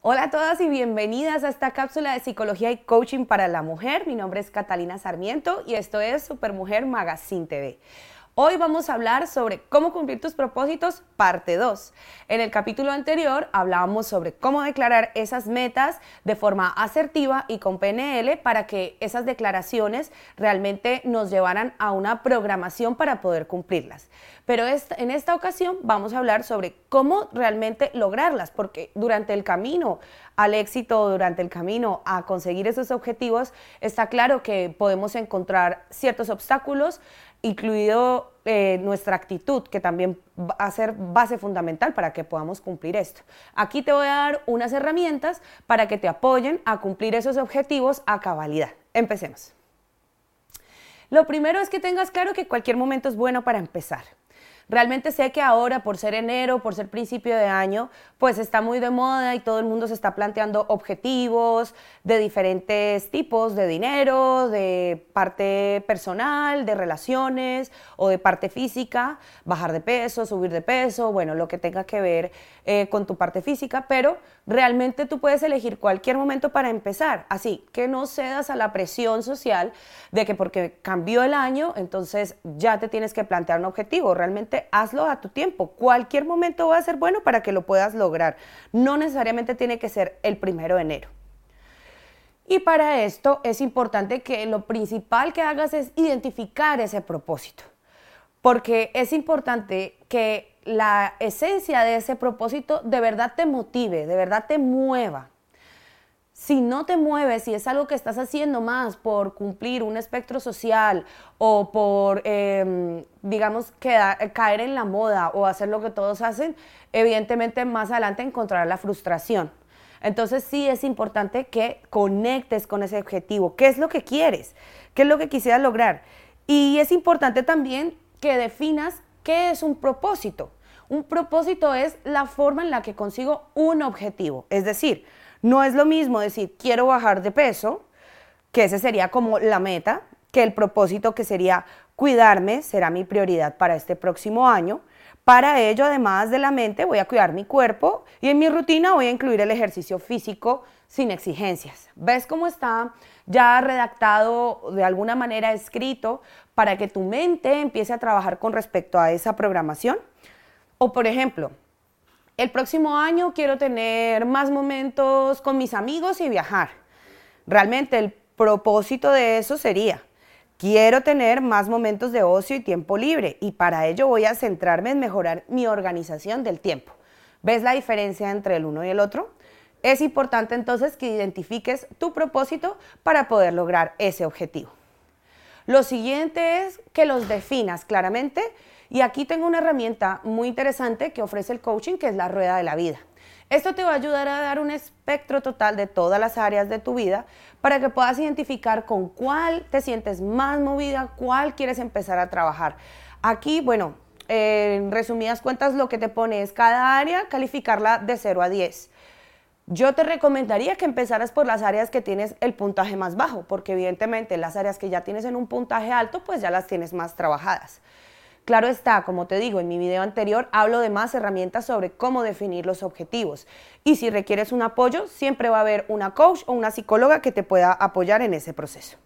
Hola a todas y bienvenidas a esta cápsula de psicología y coaching para la mujer. Mi nombre es Catalina Sarmiento y esto es Supermujer Magazine TV. Hoy vamos a hablar sobre cómo cumplir tus propósitos, parte 2. En el capítulo anterior hablábamos sobre cómo declarar esas metas de forma asertiva y con PNL para que esas declaraciones realmente nos llevaran a una programación para poder cumplirlas. Pero en esta ocasión vamos a hablar sobre cómo realmente lograrlas, porque durante el camino al éxito, durante el camino a conseguir esos objetivos, está claro que podemos encontrar ciertos obstáculos, incluido eh, nuestra actitud, que también va a ser base fundamental para que podamos cumplir esto. Aquí te voy a dar unas herramientas para que te apoyen a cumplir esos objetivos a cabalidad. Empecemos. Lo primero es que tengas claro que cualquier momento es bueno para empezar. Realmente sé que ahora, por ser enero, por ser principio de año, pues está muy de moda y todo el mundo se está planteando objetivos de diferentes tipos, de dinero, de parte personal, de relaciones o de parte física, bajar de peso, subir de peso, bueno, lo que tenga que ver eh, con tu parte física, pero realmente tú puedes elegir cualquier momento para empezar. Así que no cedas a la presión social de que porque cambió el año, entonces ya te tienes que plantear un objetivo. Realmente hazlo a tu tiempo. Cualquier momento va a ser bueno para que lo puedas lograr. No necesariamente tiene que ser el primero de enero. Y para esto es importante que lo principal que hagas es identificar ese propósito. Porque es importante que la esencia de ese propósito de verdad te motive, de verdad te mueva si no te mueves, si es algo que estás haciendo más por cumplir un espectro social o por, em, digamos, caer en la moda o hacer lo que todos hacen, evidentemente más adelante encontrarás la frustración. Entonces sí es importante que conectes con ese objetivo. ¿Qué es lo que quieres? ¿Qué es lo que quisieras lograr? Y es importante también que definas qué es un propósito. Un propósito es la forma en la que consigo un objetivo. Es decir, no es lo mismo decir quiero bajar de peso, que ese sería como la meta, que el propósito que sería cuidarme será mi prioridad para este próximo año. Para ello, además de la mente, voy a cuidar mi cuerpo y en mi rutina voy a incluir el ejercicio físico sin exigencias. ¿Ves cómo está ya redactado de alguna manera escrito para que tu mente empiece a trabajar con respecto a esa programación? O por ejemplo, el próximo año quiero tener más momentos con mis amigos y viajar. Realmente el propósito de eso sería, quiero tener más momentos de ocio y tiempo libre y para ello voy a centrarme en mejorar mi organización del tiempo. ¿Ves la diferencia entre el uno y el otro? Es importante entonces que identifiques tu propósito para poder lograr ese objetivo. Lo siguiente es que los definas claramente y aquí tengo una herramienta muy interesante que ofrece el coaching, que es la rueda de la vida. Esto te va a ayudar a dar un espectro total de todas las áreas de tu vida para que puedas identificar con cuál te sientes más movida, cuál quieres empezar a trabajar. Aquí, bueno, en resumidas cuentas, lo que te pone es cada área calificarla de 0 a 10. Yo te recomendaría que empezaras por las áreas que tienes el puntaje más bajo, porque evidentemente las áreas que ya tienes en un puntaje alto, pues ya las tienes más trabajadas. Claro está, como te digo, en mi video anterior hablo de más herramientas sobre cómo definir los objetivos. Y si requieres un apoyo, siempre va a haber una coach o una psicóloga que te pueda apoyar en ese proceso.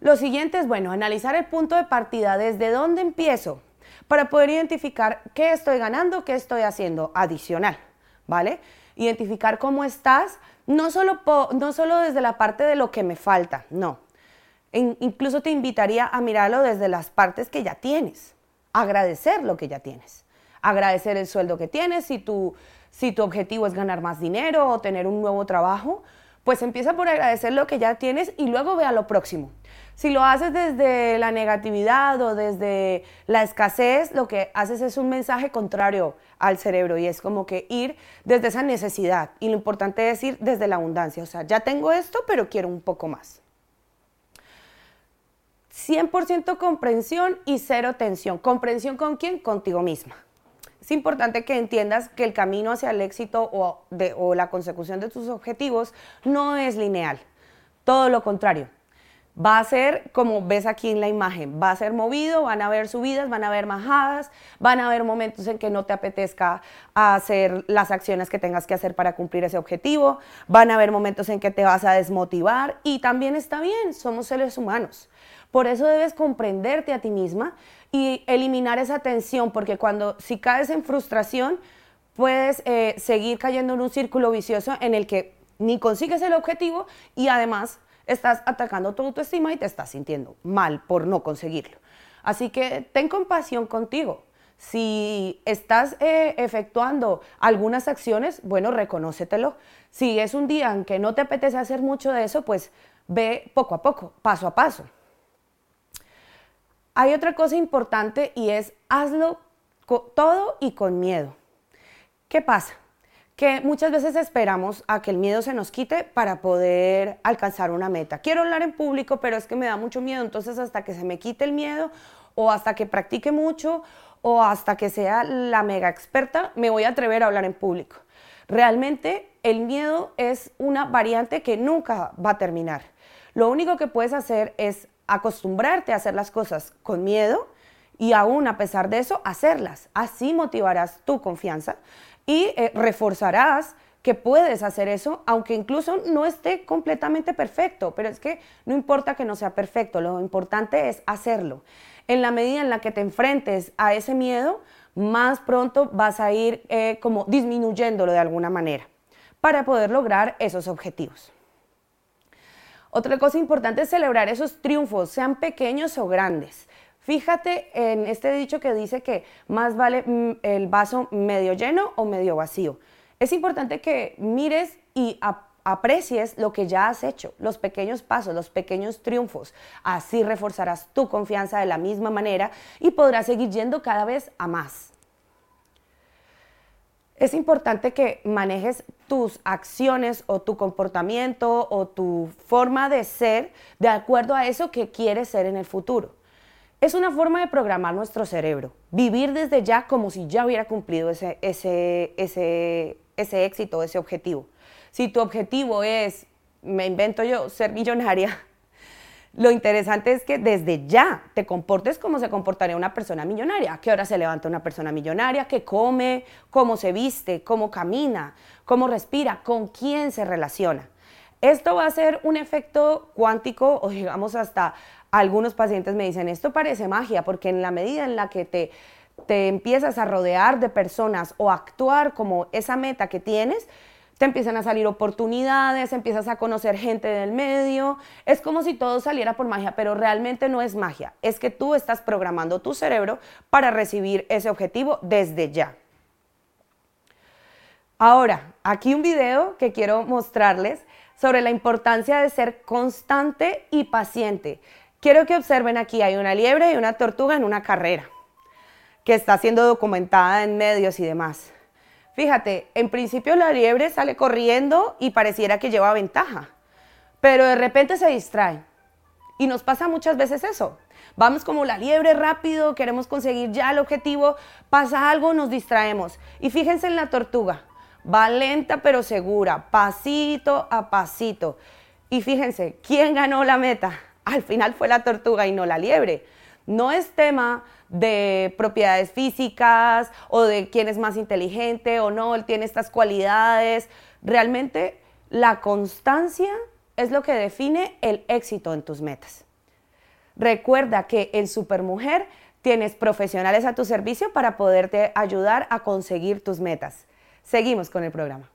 Lo siguiente es, bueno, analizar el punto de partida, desde dónde empiezo, para poder identificar qué estoy ganando, qué estoy haciendo adicional, ¿vale? Identificar cómo estás, no solo, no solo desde la parte de lo que me falta, no, incluso te invitaría a mirarlo desde las partes que ya tienes, agradecer lo que ya tienes, agradecer el sueldo que tienes, si tu, si tu objetivo es ganar más dinero o tener un nuevo trabajo, pues empieza por agradecer lo que ya tienes y luego ve a lo próximo. Si lo haces desde la negatividad o desde la escasez, lo que haces es un mensaje contrario al cerebro y es como que ir desde esa necesidad. Y lo importante es ir desde la abundancia. O sea, ya tengo esto, pero quiero un poco más. 100% comprensión y cero tensión. ¿Comprensión con quién? Contigo misma. Es importante que entiendas que el camino hacia el éxito o, la consecución de tus objetivos no es lineal. Todo lo contrario. Va a ser como ves aquí en la imagen, va a ser movido, van a haber subidas, van a haber majadas, van a haber momentos en que no te apetezca hacer las acciones que tengas que hacer para cumplir ese objetivo, van a haber momentos en que te vas a desmotivar y también está bien, somos seres humanos. Por eso debes comprenderte a ti misma y eliminar esa tensión, porque cuando si caes en frustración, puedes eh, seguir cayendo en un círculo vicioso en el que ni consigues el objetivo y además estás atacando tu autoestima y te estás sintiendo mal por no conseguirlo. Así que ten compasión contigo. Si estás eh, efectuando algunas acciones, bueno, reconócetelo. Si es un día en que no te apetece hacer mucho de eso, pues ve poco a poco, paso a paso. Hay otra cosa importante y es hazlo todo y con miedo. ¿Qué pasa? Que muchas veces esperamos a que el miedo se nos quite para poder alcanzar una meta. Quiero hablar en público, pero es que me da mucho miedo, entonces hasta que se me quite el miedo o hasta que practique mucho o hasta que sea la mega experta, me voy a atrever a hablar en público. Realmente el miedo es una variante que nunca va a terminar. Lo único que puedes hacer es acostumbrarte a hacer las cosas con miedo y aún a pesar de eso, hacerlas. Así motivarás tu confianza y eh, reforzarás que puedes hacer eso, aunque incluso no esté completamente perfecto, pero es que no importa que no sea perfecto, lo importante es hacerlo. En la medida en la que te enfrentes a ese miedo, más pronto vas a ir eh, como disminuyéndolo de alguna manera para poder lograr esos objetivos. Otra cosa importante es celebrar esos triunfos, sean pequeños o grandes. Fíjate en este dicho que dice que más vale mm, el vaso medio lleno o medio vacío. Es importante que mires y aprecies lo que ya has hecho, los pequeños pasos, los pequeños triunfos. Así reforzarás tu confianza de la misma manera y podrás seguir yendo cada vez a más. Es importante que manejes tus acciones o tu comportamiento o tu forma de ser de acuerdo a eso que quieres ser en el futuro. Es una forma de programar nuestro cerebro, vivir desde ya como si ya hubiera cumplido ese, ese, ese, ese éxito, ese objetivo. Si tu objetivo es, me invento yo, ser millonaria, lo interesante es que desde ya te comportes como se comportaría una persona millonaria. ¿A qué hora se levanta una persona millonaria? ¿Qué come? ¿Cómo se viste? ¿Cómo camina? ¿Cómo respira? ¿Con quién se relaciona? Esto va a ser un efecto cuántico o digamos hasta algunos pacientes me dicen, esto parece magia, porque en la medida en la que te, te empiezas a rodear de personas o actuar como esa meta que tienes, te empiezan a salir oportunidades, empiezas a conocer gente del medio, es como si todo saliera por magia, pero realmente no es magia, es que tú estás programando tu cerebro para recibir ese objetivo desde ya. Ahora, aquí un video que quiero mostrarles sobre la importancia de ser constante y paciente. Quiero que observen aquí, hay una liebre y una tortuga en una carrera que está siendo documentada en medios y demás. Fíjate, en principio la liebre sale corriendo y pareciera que lleva ventaja, pero de repente se distrae. Y nos pasa muchas veces eso. Vamos como la liebre rápido, queremos conseguir ya el objetivo, pasa algo, nos distraemos. Y fíjense en la tortuga, va lenta pero segura, pasito a pasito. Y fíjense, ¿quién ganó la meta? Al final fue la tortuga y no la liebre. No es tema de propiedades físicas o de quién es más inteligente o no, él tiene estas cualidades. Realmente la constancia es lo que define el éxito en tus metas. Recuerda que en Supermujer tienes profesionales a tu servicio para poderte ayudar a conseguir tus metas. Seguimos con el programa.